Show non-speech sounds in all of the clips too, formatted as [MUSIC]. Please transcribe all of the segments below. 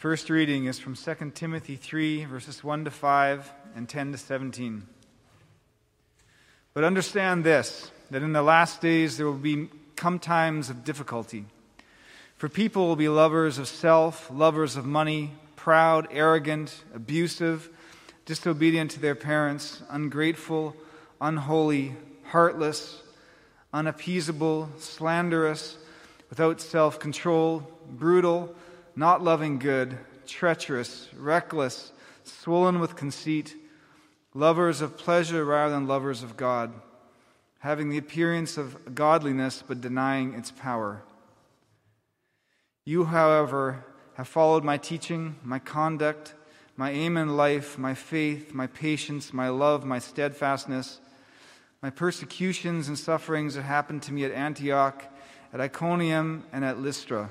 first reading is from 2 Timothy 3, verses 1 to 5 and 10 to 17. But understand this that in the last days there will be come times of difficulty. For people will be lovers of self, lovers of money, proud, arrogant, abusive, disobedient to their parents, ungrateful, unholy, heartless, unappeasable, slanderous, without self control, brutal, not loving good, treacherous, reckless, swollen with conceit, lovers of pleasure rather than lovers of God, having the appearance of godliness but denying its power. You, however, have followed my teaching, my conduct, my aim in life, my faith, my patience, my love, my steadfastness, my persecutions and sufferings that happened to me at Antioch, at Iconium, and at Lystra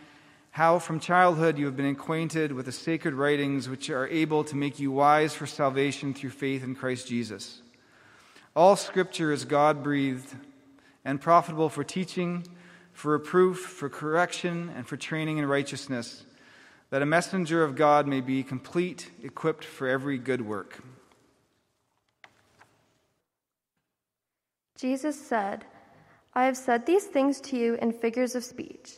how from childhood you have been acquainted with the sacred writings which are able to make you wise for salvation through faith in Christ Jesus. All scripture is God breathed and profitable for teaching, for reproof, for correction, and for training in righteousness, that a messenger of God may be complete, equipped for every good work. Jesus said, I have said these things to you in figures of speech.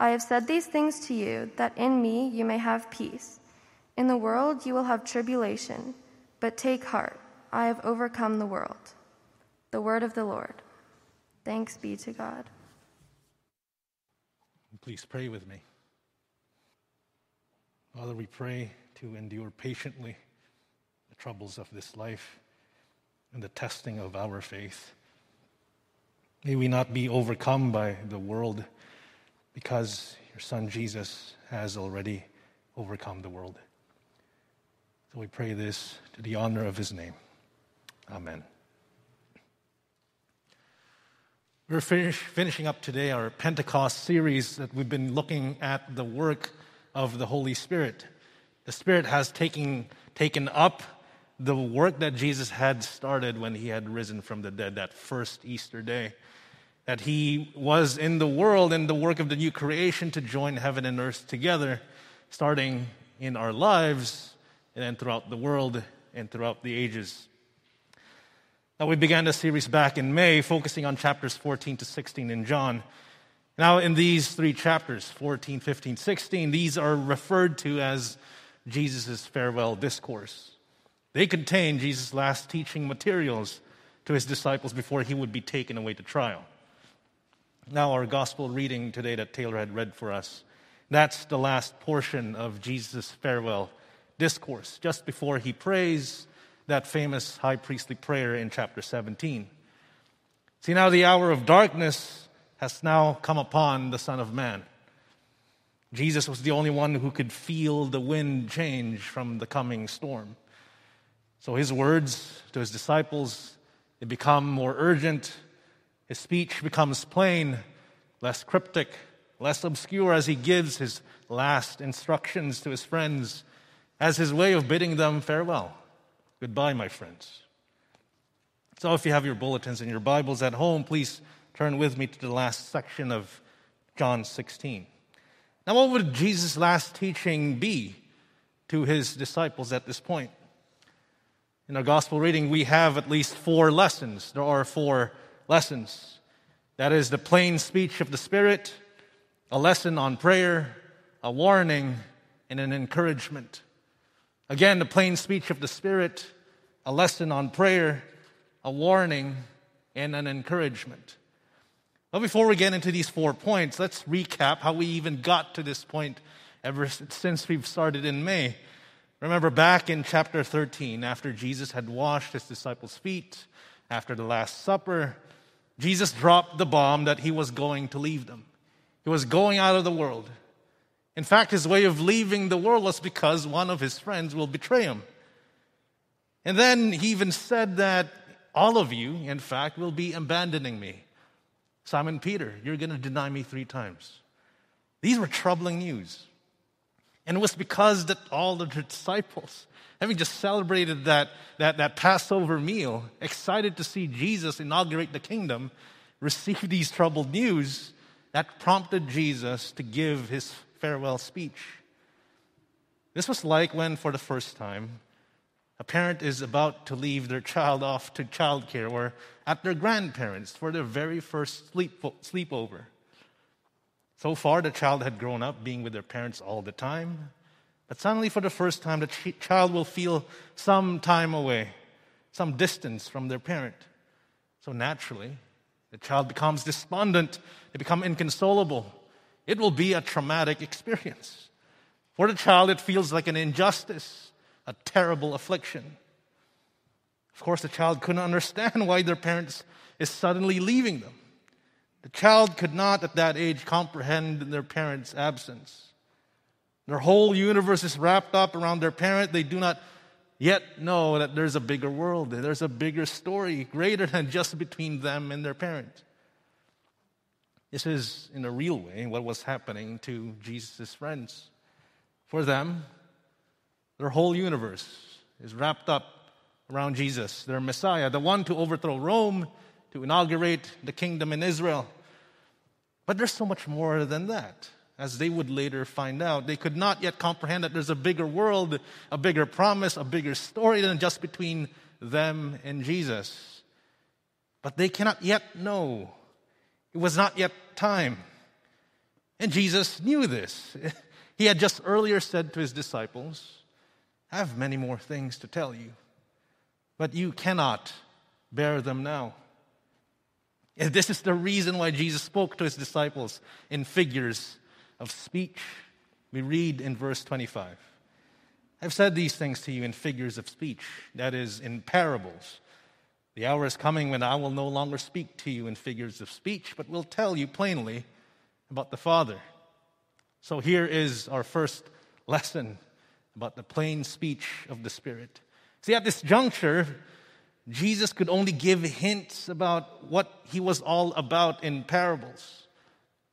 I have said these things to you, that in me you may have peace. In the world you will have tribulation, but take heart, I have overcome the world. The word of the Lord. Thanks be to God. Please pray with me. Father, we pray to endure patiently the troubles of this life and the testing of our faith. May we not be overcome by the world because your son Jesus has already overcome the world. So we pray this to the honor of his name. Amen. We're finish, finishing up today our Pentecost series that we've been looking at the work of the Holy Spirit. The Spirit has taken, taken up the work that Jesus had started when he had risen from the dead that first Easter day that he was in the world and the work of the new creation to join heaven and earth together, starting in our lives and then throughout the world and throughout the ages. Now, we began the series back in May, focusing on chapters 14 to 16 in John. Now, in these three chapters, 14, 15, 16, these are referred to as Jesus' farewell discourse. They contain Jesus' last teaching materials to his disciples before he would be taken away to trial. Now, our gospel reading today that Taylor had read for us, that's the last portion of Jesus' farewell discourse, just before he prays that famous high priestly prayer in chapter 17. See, now the hour of darkness has now come upon the Son of Man. Jesus was the only one who could feel the wind change from the coming storm. So his words to his disciples, they become more urgent his speech becomes plain, less cryptic, less obscure as he gives his last instructions to his friends as his way of bidding them farewell. Goodbye, my friends. So if you have your bulletins and your Bibles at home, please turn with me to the last section of John 16. Now, what would Jesus' last teaching be to his disciples at this point? In our gospel reading, we have at least four lessons. There are four lessons. That is the plain speech of the Spirit, a lesson on prayer, a warning, and an encouragement. Again, the plain speech of the Spirit, a lesson on prayer, a warning, and an encouragement. But before we get into these four points, let's recap how we even got to this point ever since we've started in May. Remember back in chapter 13, after Jesus had washed his disciples' feet, after the Last Supper, Jesus dropped the bomb that he was going to leave them. He was going out of the world. In fact, his way of leaving the world was because one of his friends will betray him. And then he even said that all of you, in fact, will be abandoning me. Simon Peter, you're going to deny me three times. These were troubling news. And it was because that all the disciples, having just celebrated that, that, that Passover meal, excited to see Jesus inaugurate the kingdom, received these troubled news that prompted Jesus to give his farewell speech. This was like when, for the first time, a parent is about to leave their child off to childcare or at their grandparents for their very first sleep, sleepover. So far, the child had grown up being with their parents all the time. But suddenly, for the first time, the ch- child will feel some time away, some distance from their parent. So naturally, the child becomes despondent, they become inconsolable. It will be a traumatic experience. For the child, it feels like an injustice, a terrible affliction. Of course, the child couldn't understand [LAUGHS] why their parents is suddenly leaving them. The child could not at that age comprehend their parents' absence. Their whole universe is wrapped up around their parent. They do not yet know that there's a bigger world, there's a bigger story greater than just between them and their parent. This is, in a real way, what was happening to Jesus' friends. For them, their whole universe is wrapped up around Jesus, their Messiah, the one to overthrow Rome to inaugurate the kingdom in Israel. But there's so much more than that. As they would later find out, they could not yet comprehend that there's a bigger world, a bigger promise, a bigger story than just between them and Jesus. But they cannot yet know. It was not yet time. And Jesus knew this. [LAUGHS] He had just earlier said to his disciples, I have many more things to tell you, but you cannot bear them now. And this is the reason why Jesus spoke to his disciples in figures of speech. We read in verse 25 I've said these things to you in figures of speech, that is, in parables. The hour is coming when I will no longer speak to you in figures of speech, but will tell you plainly about the Father. So here is our first lesson about the plain speech of the Spirit. See, at this juncture, Jesus could only give hints about what he was all about in parables.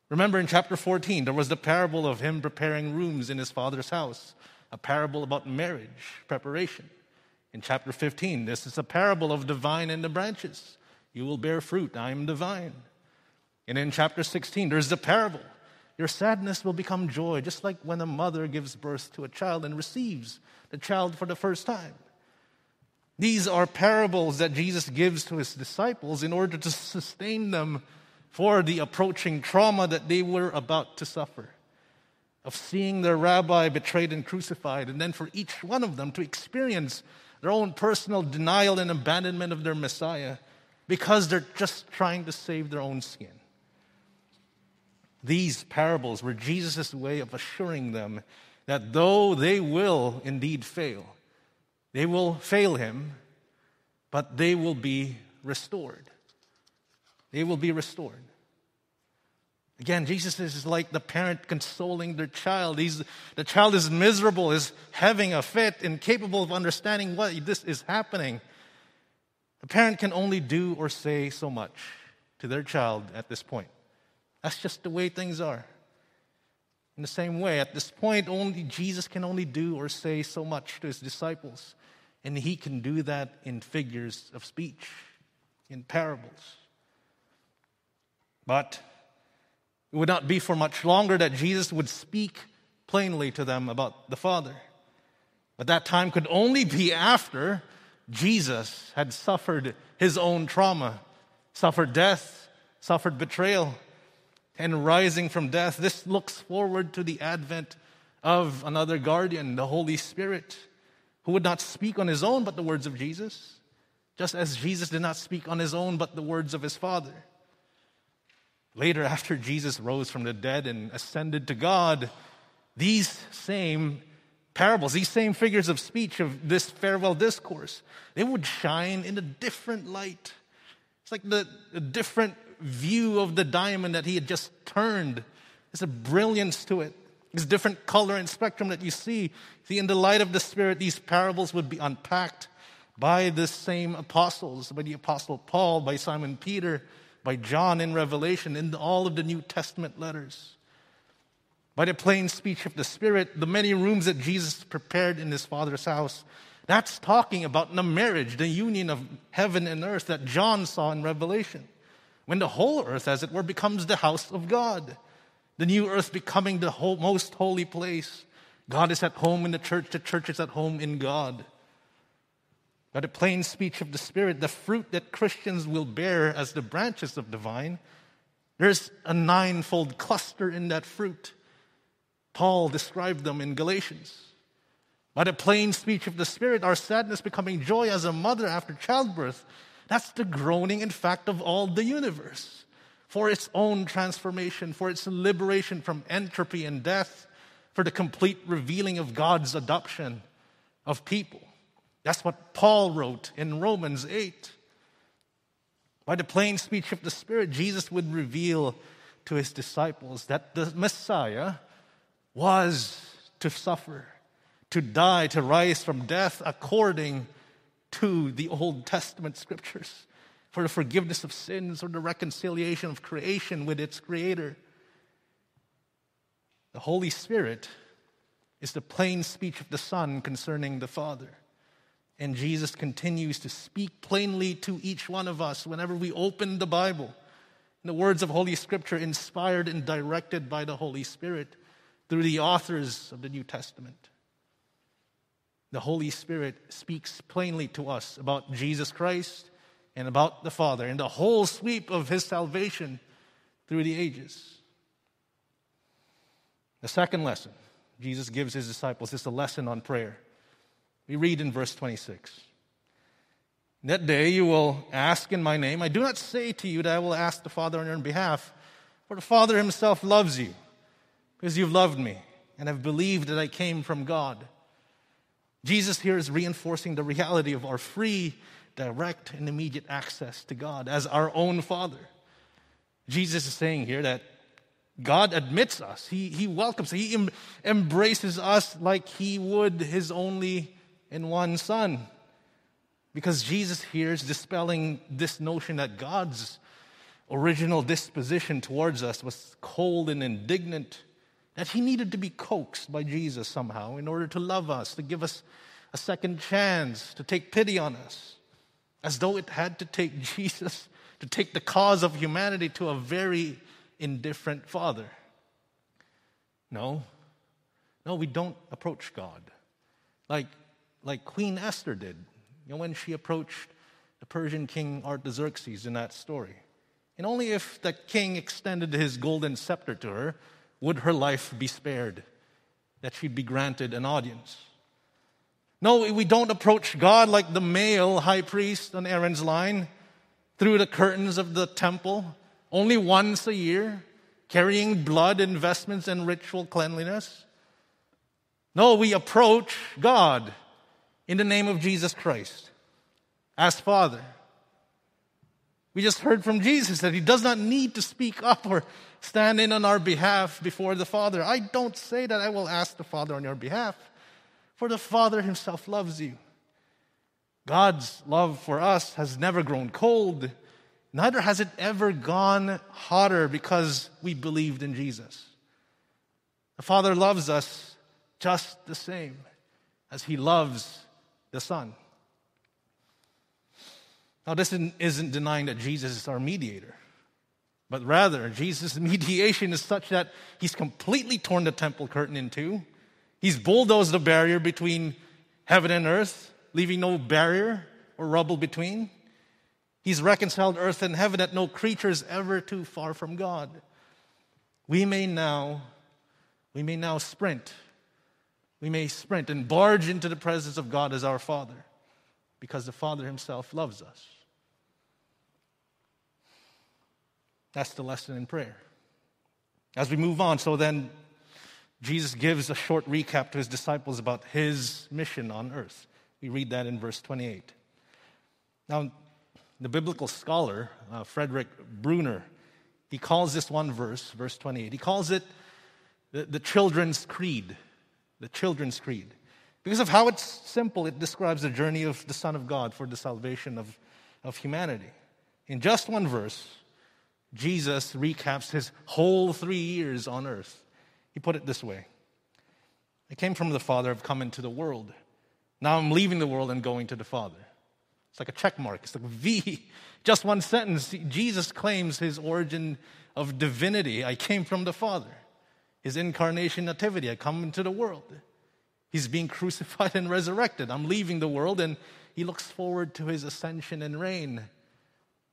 Remember in chapter 14, there was the parable of him preparing rooms in his father's house, a parable about marriage preparation. In chapter 15, this is a parable of the vine and the branches. You will bear fruit, I am the vine. And in chapter 16, there's the parable. Your sadness will become joy, just like when a mother gives birth to a child and receives the child for the first time. These are parables that Jesus gives to his disciples in order to sustain them for the approaching trauma that they were about to suffer of seeing their rabbi betrayed and crucified, and then for each one of them to experience their own personal denial and abandonment of their Messiah because they're just trying to save their own skin. These parables were Jesus' way of assuring them that though they will indeed fail, they will fail him, but they will be restored. They will be restored. Again, Jesus is like the parent consoling their child. He's, the child is miserable, is having a fit, incapable of understanding what this is happening. The parent can only do or say so much to their child at this point. That's just the way things are. In the same way, at this point, only Jesus can only do or say so much to his disciples, and he can do that in figures of speech. in parables. But it would not be for much longer that Jesus would speak plainly to them about the Father. But that time could only be after Jesus had suffered his own trauma, suffered death, suffered betrayal, and rising from death. This looks forward to the advent of another guardian, the Holy Spirit, who would not speak on his own but the words of Jesus, just as Jesus did not speak on his own but the words of his Father. Later, after Jesus rose from the dead and ascended to God, these same parables, these same figures of speech of this farewell discourse, they would shine in a different light. It's like the, different view of the diamond that he had just turned. There's a brilliance to it. There's different color and spectrum that you see. See, in the light of the Spirit, these parables would be unpacked by the same apostles, by the apostle Paul, by Simon Peter, by John in Revelation, in all of the New Testament letters. By the plain speech of the Spirit, the many rooms that Jesus prepared in his Father's house, that's talking about the marriage, the union of heaven and earth that John saw in Revelation. When the whole earth, as it were, becomes the house of God, the new earth becoming the whole, most holy place. God is at home in the church, the church is at home in God. By the plain speech of the Spirit, the fruit that Christians will bear as the branches of the vine, there's a ninefold cluster in that fruit. Paul described them in Galatians. By the plain speech of the Spirit, our sadness becoming joy as a mother after childbirth. That's the groaning, in fact, of all the universe for its own transformation, for its liberation from entropy and death, for the complete revealing of God's adoption of people. That's what Paul wrote in Romans 8. By the plain speech of the Spirit, Jesus would reveal to his disciples that the Messiah was to suffer, to die, to rise from death according to the Old Testament scriptures for the forgiveness of sins or the reconciliation of creation with its creator. The Holy Spirit is the plain speech of the Son concerning the Father. And Jesus continues to speak plainly to each one of us whenever we open the Bible. In the words of Holy Scripture, inspired and directed by the Holy Spirit through the authors of the New Testament. The Holy Spirit speaks plainly to us about Jesus Christ and about the Father and the whole sweep of His salvation through the ages. The second lesson Jesus gives His disciples is a lesson on prayer. We read in verse 26. That day you will ask in my name. I do not say to you that I will ask the Father on your behalf, for the Father himself loves you, because you've loved me and have believed that I came from God. Jesus here is reinforcing the reality of our free, direct, and immediate access to God as our own Father. Jesus is saying here that God admits us, He, he welcomes, He em- embraces us like He would His only in one Son. Because Jesus here is dispelling this notion that God's original disposition towards us was cold and indignant, that he needed to be coaxed by Jesus somehow in order to love us, to give us a second chance, to take pity on us, as though it had to take [LAUGHS] Jesus to take the cause of humanity to a very indifferent Father. No, no, we don't approach God like like Queen Esther did you know, when she approached the Persian king Artaxerxes in that story. And only if the king extended his golden scepter to her would her life be spared, that she'd be granted an audience. No, we don't approach God like the male high priest on Aaron's line through the curtains of the temple only once a year, carrying blood, investments, and ritual cleanliness. No, we approach God in the name of Jesus Christ as Father. We just heard from Jesus that he does not need to speak up or stand in on our behalf before the Father. I don't say that I will ask the Father on your behalf, for the Father himself loves you. God's love for us has never grown cold, neither has it ever gone hotter because we believed in Jesus. The Father loves us just the same as he loves the Son. Now, this isn't denying that Jesus is our mediator, but rather, Jesus' [LAUGHS] mediation is such that he's completely torn the temple curtain in two. He's bulldozed the barrier between heaven and earth, leaving no barrier or rubble between. He's reconciled earth and heaven that no creature is ever too far from God. We may now, we may now sprint. We may sprint and barge into the presence of God as our Father because the Father Himself loves us. That's the lesson in prayer. As we move on, so then Jesus gives a short recap to his disciples about his mission on earth. We read that in verse 28. Now, the biblical scholar, uh, Frederick Bruner, he calls this one verse, verse 28, he calls it the, the children's creed. The children's creed. Because of how it's simple, it describes the journey of the Son of God for the salvation of, of humanity. In just one verse, Jesus recaps his whole three years on earth. He put it this way I came from the Father, I've come into the world. Now I'm leaving the world and going to the Father. It's like a check mark, it's like V. [LAUGHS] Just one sentence. Jesus claims his origin of divinity. I came from the Father. His incarnation nativity. I come into the world. He's being [LAUGHS] crucified and resurrected. I'm leaving the world, and he looks forward to his ascension and reign.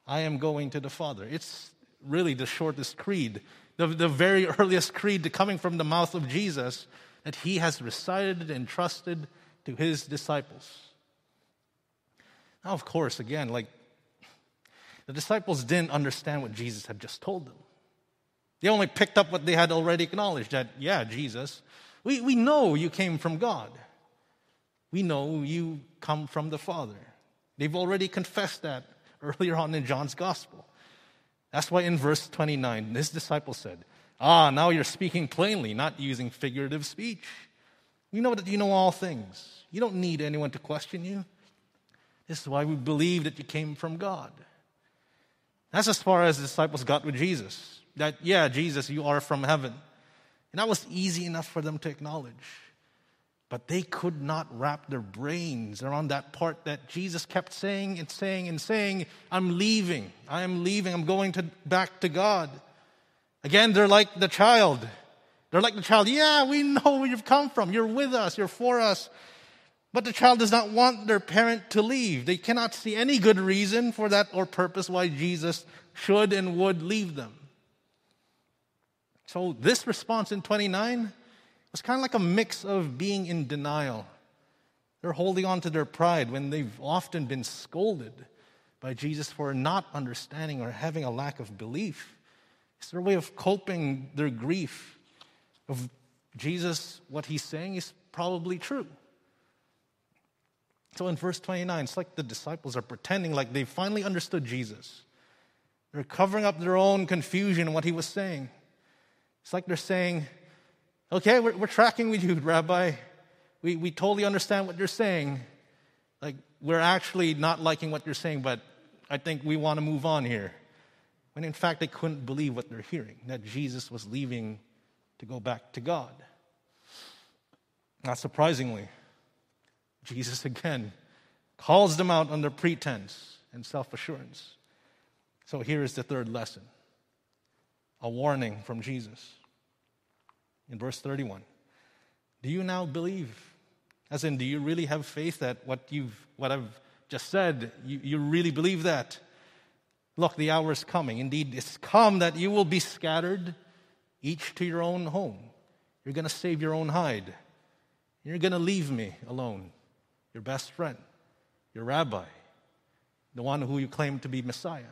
I am going to the Father. It's really the shortest creed, the, the very [LAUGHS] earliest creed coming from the mouth of Jesus that he has recited and trusted to his disciples. Now, of course, again, like the disciples didn't understand what Jesus had just told them. They only picked up what they had already acknowledged that, yeah, Jesus, we, we know you came from God. We know you come from the Father. They've already confessed that [LAUGHS] earlier on in John's Gospel. That's why in verse 29, his disciple said, Ah, now you're speaking plainly, not using figurative speech. We know that you know all things. You don't need anyone to question you. This is why we believe that you came from God. That's as far as the disciples got with Jesus. That, yeah, Jesus, you are from heaven. And that was easy enough for them to acknowledge. But they could not wrap their brains around that part that Jesus kept saying and saying and saying, I'm leaving. I am leaving. I'm going to, back to God. Again, they're like the child. They're like the child. Yeah, we know where you've come from. You're with us. You're for us. But the child does not want their parent to leave. They cannot see any good reason for that or purpose why Jesus should and would leave them. So, this response in 29 it's kind of like a mix of being in denial. They're holding on to their pride when they've often been scolded by Jesus for not understanding or having a lack of belief. It's their way of coping their grief of Jesus, what he's saying is probably true. So in verse 29, it's like the disciples are pretending like they finally understood Jesus. They're covering up their own confusion in what he was saying. It's like they're saying, Okay, we're, we're tracking with you, Rabbi. We, we totally understand what you're saying. Like, we're actually not liking what you're saying, but I think we want to move on here. When in fact, they couldn't believe what they're hearing that Jesus was leaving to go back to God. Not surprisingly, Jesus again calls them out under pretense and self assurance. So here is the third lesson a warning from Jesus in verse 31. Do you now believe? As in, do you really have faith that what, you've, what I've just said, you, you really believe that? Look, the hour is coming. Indeed, it's come that you will be scattered, each to your own home. You're going to save your own hide. You're going to leave me alone, your best friend, your rabbi, the one who you claim to be Messiah.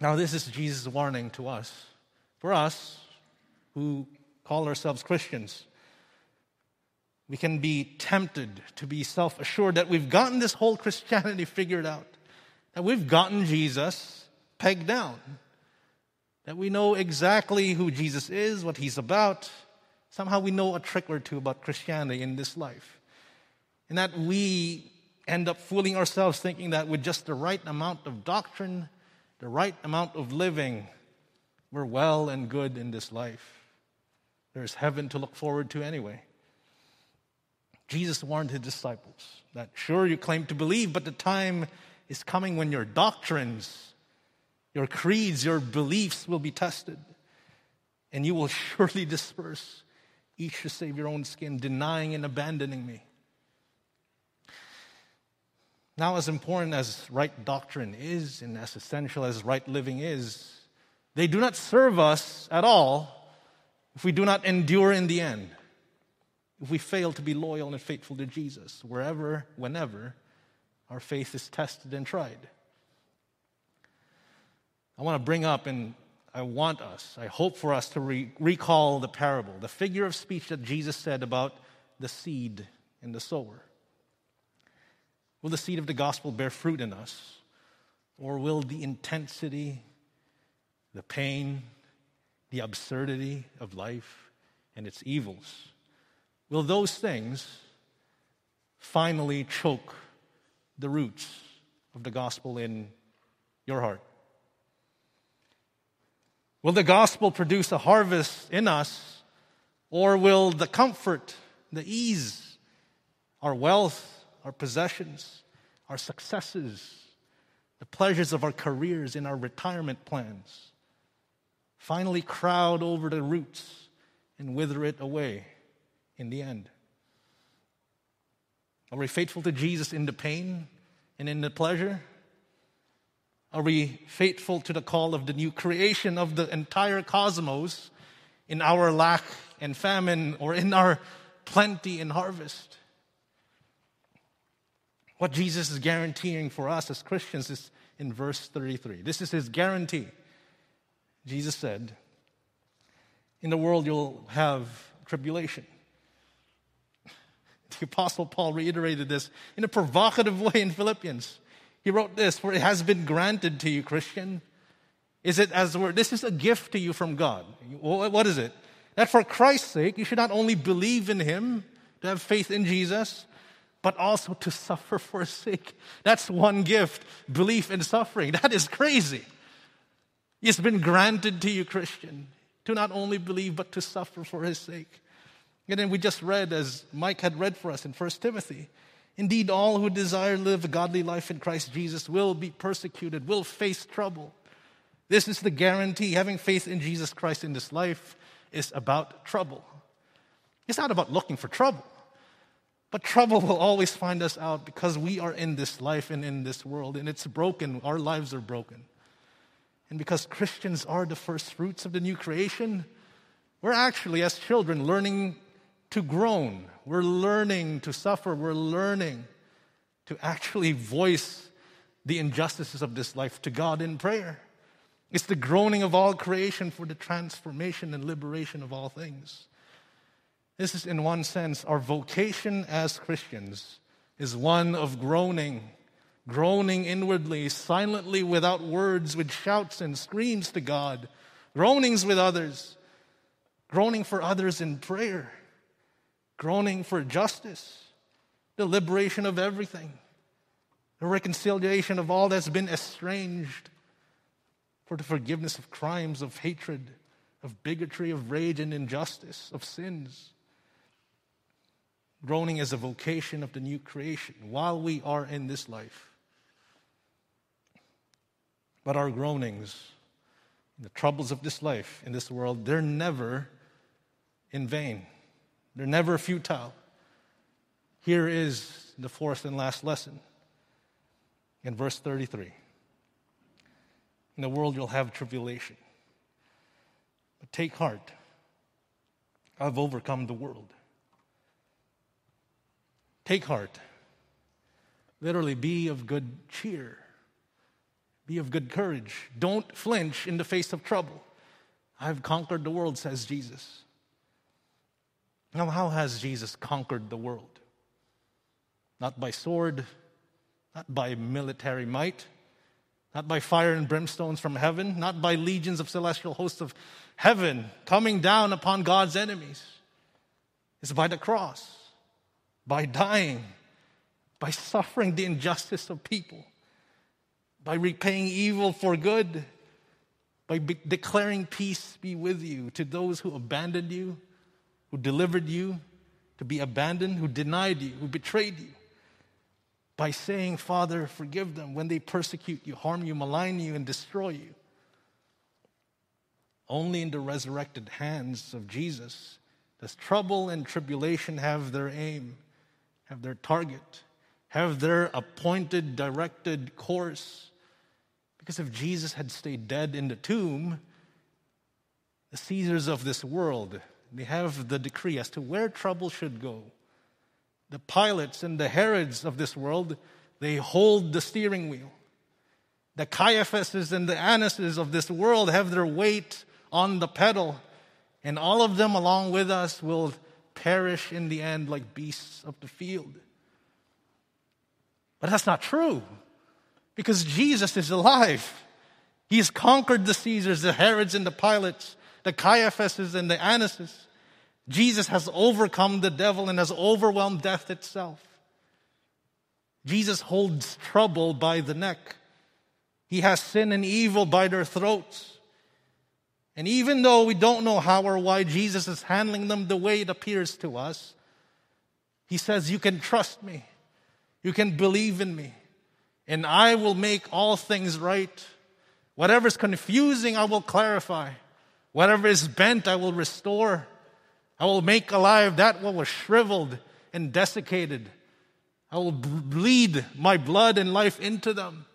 Now, this is Jesus' warning to us. For us, who call ourselves Christians. We can be tempted to be self assured that we've gotten this whole Christianity figured out, that we've gotten Jesus pegged down, that we know exactly who Jesus is, what he's about. Somehow we know a trick or two about Christianity in this life. And that we end up fooling ourselves thinking that with just the right amount of doctrine, the right amount of living, we're well and good in this life. There's heaven to look forward to anyway. Jesus warned his disciples that, sure, you claim to believe, but the time is coming when your doctrines, your creeds, your beliefs will be tested, and you will [LAUGHS] surely disperse, each to save your own skin, denying and abandoning me. Now, as important as right doctrine is, and as essential as right living is, they do not serve us at all if we do not endure in the end if we fail to be loyal and faithful to Jesus, wherever, whenever our faith is tested and tried. I want to bring up, and I want us, I hope for us to re- recall the parable, the figure of speech that Jesus said about the seed and the sower. Will the seed of the gospel bear fruit in us? Or will the intensity, the pain, the absurdity of life and its evils Will those things finally choke the roots of the gospel in your heart? Will the gospel produce a harvest in us, or will the comfort, the ease, our wealth, our possessions, our successes, the pleasures of our careers and our retirement plans finally crowd over the roots and wither it away? in the end? Are we faithful to Jesus in the pain and in the pleasure? Are we faithful to the call of the new creation of the entire cosmos in our lack and famine or in our plenty and harvest? What Jesus is guaranteeing for us as Christians is in verse 33. This is his guarantee. Jesus said, In the world you'll have tribulation. [LAUGHS] The Apostle Paul reiterated this in a provocative [LAUGHS] way in Philippians. He wrote this, For it has been granted to you, Christian. Is it as word? This is a gift to you from God. What is it? That for Christ's sake, you should not only believe in Him, to have faith in Jesus, but also to suffer for His sake. That's one gift belief and suffering. [LAUGHS] That is crazy. It's been granted to you, Christian, to not only believe, but to suffer for His sake. And then we just read, as Mike had read for us in 1 Timothy, indeed, all who desire to live a godly life in Christ Jesus will be persecuted, will face trouble. This is the guarantee. Having faith in Jesus Christ in this life is about trouble. It's not about looking for trouble, but trouble will always find us out because we are in this life and in this world, and it's broken. Our lives are broken. And because Christians are the first fruits of the new creation, we're actually, as children, learning to groan. We're learning to suffer. We're learning to actually voice the injustices of this life to God in prayer. It's the groaning of all creation for the transformation and liberation of all things. This is, in one sense, our vocation as Christians is one of groaning, groaning inwardly, silently, without words, with shouts and screams to God, groanings with others, groaning for others in prayer groaning for justice, the liberation of everything, the reconciliation of all that's been estranged, for the forgiveness of crimes, of hatred, of bigotry, of rage and injustice, of sins. Groaning is a vocation of the new creation while we are in this life. But our groanings, the troubles of this life, in this world, they're never in vain. They're never futile. Here is the fourth and last lesson in verse 33. In the world you'll have tribulation. But take heart. I've overcome the world. Take heart. Literally, be of good cheer. Be of good courage. Don't flinch in the face of trouble. I've conquered the world, says Jesus. Now, how has Jesus conquered the world? Not by sword, not by military might, not by fire and brimstones from heaven, not by legions of celestial hosts of heaven coming down upon God's enemies. It's by the cross, by dying, by suffering the injustice of people, by repaying evil for good, by be- declaring peace be with you to those who abandoned you, who delivered you to be abandoned, who denied you, who betrayed you, by saying, Father, forgive them when they persecute you, harm you, malign you, and destroy you. Only in the resurrected hands of Jesus does trouble and tribulation have their aim, have their target, have their appointed, directed course. Because if Jesus had stayed dead in the tomb, the Caesars of this world, they have the decree as to where trouble should go. The Pilates and the Herods of this world, they hold the steering wheel. The Caiaphases and the Annases of this world have their weight on the pedal, and all of them, along with us, will perish in the end like beasts of the field. But that's not true because Jesus is alive. He has conquered the Caesars, the Herods, and the Pilates, the Caiaphases, and the Annases. Jesus has overcome the devil and has overwhelmed death itself. Jesus holds trouble by the neck. He has sin and evil by their throats. And even though we don't know how or why Jesus is handling them the way it appears to us, he says, You can trust me. You can believe in me. And I will make all things right. Whatever is confusing, I will clarify. Whatever is bent, I will restore. I will make alive that what was shriveled and desiccated. I will bleed my blood and life into them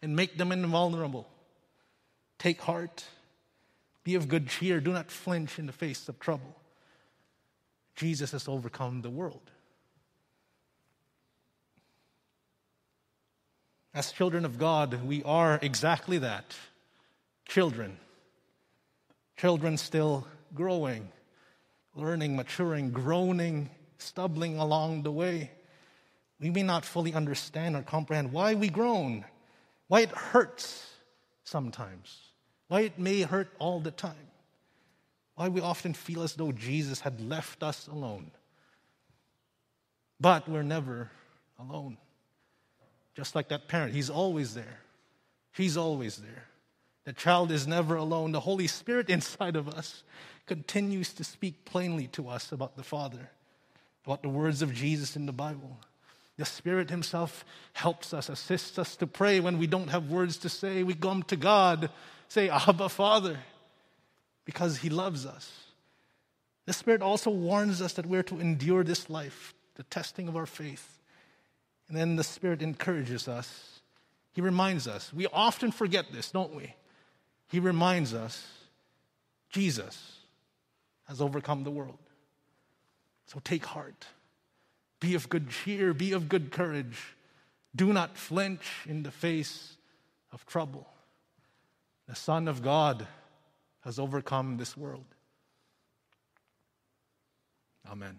and make them invulnerable. Take heart. Be of good cheer. Do not flinch in the face of trouble. Jesus has overcome the world. As children of God, we are exactly that children. Children still growing learning, maturing, groaning, stumbling along the way. We may not fully understand or comprehend why we groan, why it hurts sometimes, why it may hurt all the time, why we often feel as though Jesus had left us alone. But we're never alone. Just like that parent, he's always there. He's always there. The child is never alone. The Holy Spirit [LAUGHS] inside of us continues to speak plainly to us about the Father, about the words of Jesus in the Bible. The Spirit Himself helps us, assists us to pray when we don't have words to say. We come to God, say, Abba, Father, because He loves us. The Spirit also warns us that we're to endure this life, the testing of our faith. And then the Spirit encourages us. He reminds us. We often forget this, don't we? He reminds us Jesus has overcome the world. So take heart. Be of good cheer. Be of good courage. Do not flinch in the face of trouble. The Son of God has overcome this world. Amen.